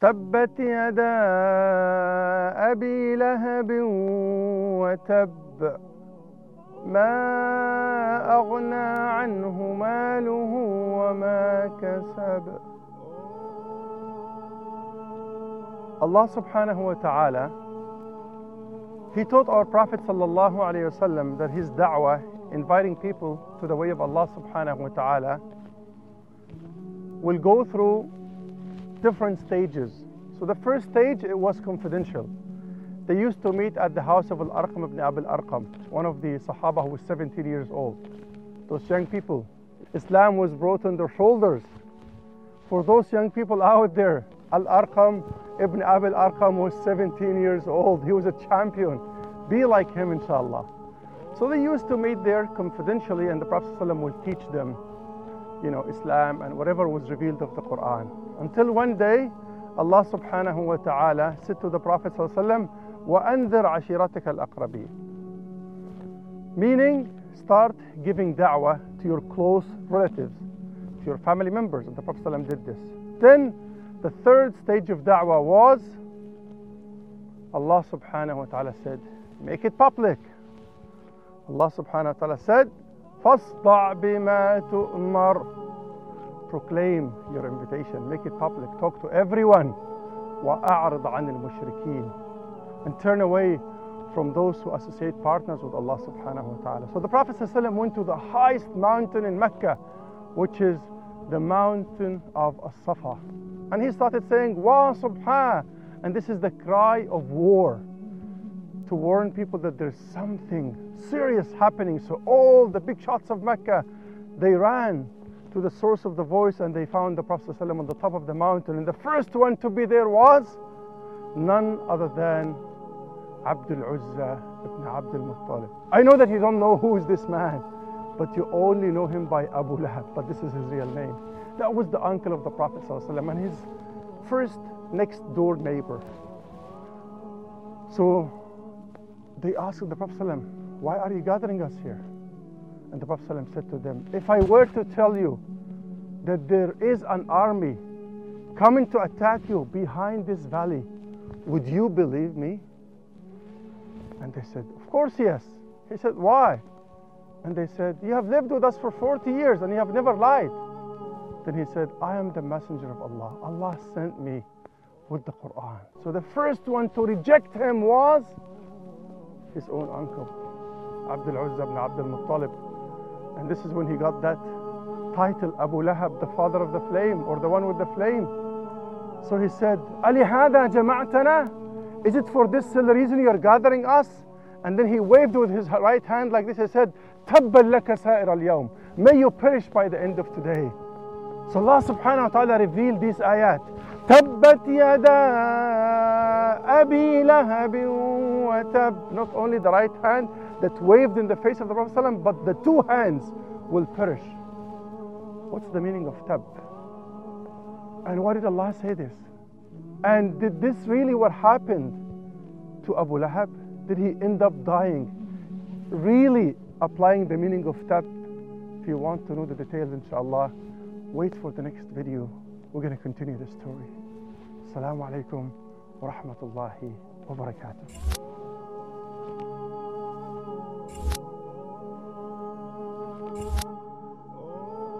تبت يدا أبي لهب وتب ما أغنى عنه ماله وما كسب Allah subhanahu wa ta'ala He taught our Prophet sallallahu alayhi wasallam that his da'wah inviting people to the way of Allah subhanahu wa ta'ala will go through different stages. So the first stage it was confidential. They used to meet at the house of Al-Arqam ibn Abi Al-Arqam, one of the Sahaba who was 17 years old. Those young people. Islam was brought on their shoulders. For those young people out there, Al-Arqam ibn Abi Al-Arqam was 17 years old. He was a champion. Be like him, inshallah. So they used to meet there confidentially, and the Prophet ﷺ will teach them, you know, Islam and whatever was revealed of the Quran. Until one day, Allah subhanahu wa ta'ala said to the Prophet ﷺ, وَأَنذِرْ عَشِيرَتَكَ الْأَقْرَبِينَ Meaning, start giving da'wah to your close relatives, to your family members. And the Prophet ﷺ did this. Then, the third stage of da'wah was Allah subhanahu wa ta'ala said, make it public. Allah subhanahu wa ta'ala said, فَاصْدَعْ بِمَا تُؤْمَرْ Proclaim your invitation, make it public, talk to everyone. وَأَعْرِضْ عَنِ الْمُشْرِكِينَ And turn away from those who associate partners with Allah subhanahu wa ta'ala. So the Prophet ﷺ went to the highest mountain in Mecca, which is the mountain of As-Safa. And he started saying, Wa subha. And this is the cry of war to warn people that there's something serious happening. So all the big shots of Mecca, they ran to the source of the voice and they found the Prophet ﷺ on the top of the mountain. And the first one to be there was none other than Abdul Uzza ibn Abdul Muttalib. I know that you don't know who is this man, but you only know him by Abu Lahab, but this is his real name. That was the uncle of the Prophet ﷺ and his first next door neighbor. So they asked the Prophet ﷺ, Why are you gathering us here? And the Prophet ﷺ said to them, If I were to tell you that there is an army coming to attack you behind this valley, would you believe me? And they said, Of course, yes. He said, Why? And they said, You have lived with us for 40 years and you have never lied. Then he said, I am the messenger of Allah. Allah sent me with the Quran. So the first one to reject him was his own uncle, Abdul Uzza ibn Abdul Muttalib. And this is when he got that title, Abu Lahab, the father of the flame, or the one with the flame. So he said, Ali hada jama'tana? Is it for this reason you're gathering us? And then he waved with his right hand like this. He said, Tabbal laka sa'ir May you perish by the end of today. So Allah subhanahu wa ta'ala revealed these ayat. Tabbat yada أبي لهب وتب Not only the right hand that waved in the face of the Prophet ﷺ, but the two hands will perish. What's the meaning of tab? And why did Allah say this? And did this really what happened to Abu Lahab? Did he end up dying? Really applying the meaning of tab? If you want to know the details, inshallah, wait for the next video. We're going to continue the story. Assalamu alaikum wa rahmatullahi wa barakatuh.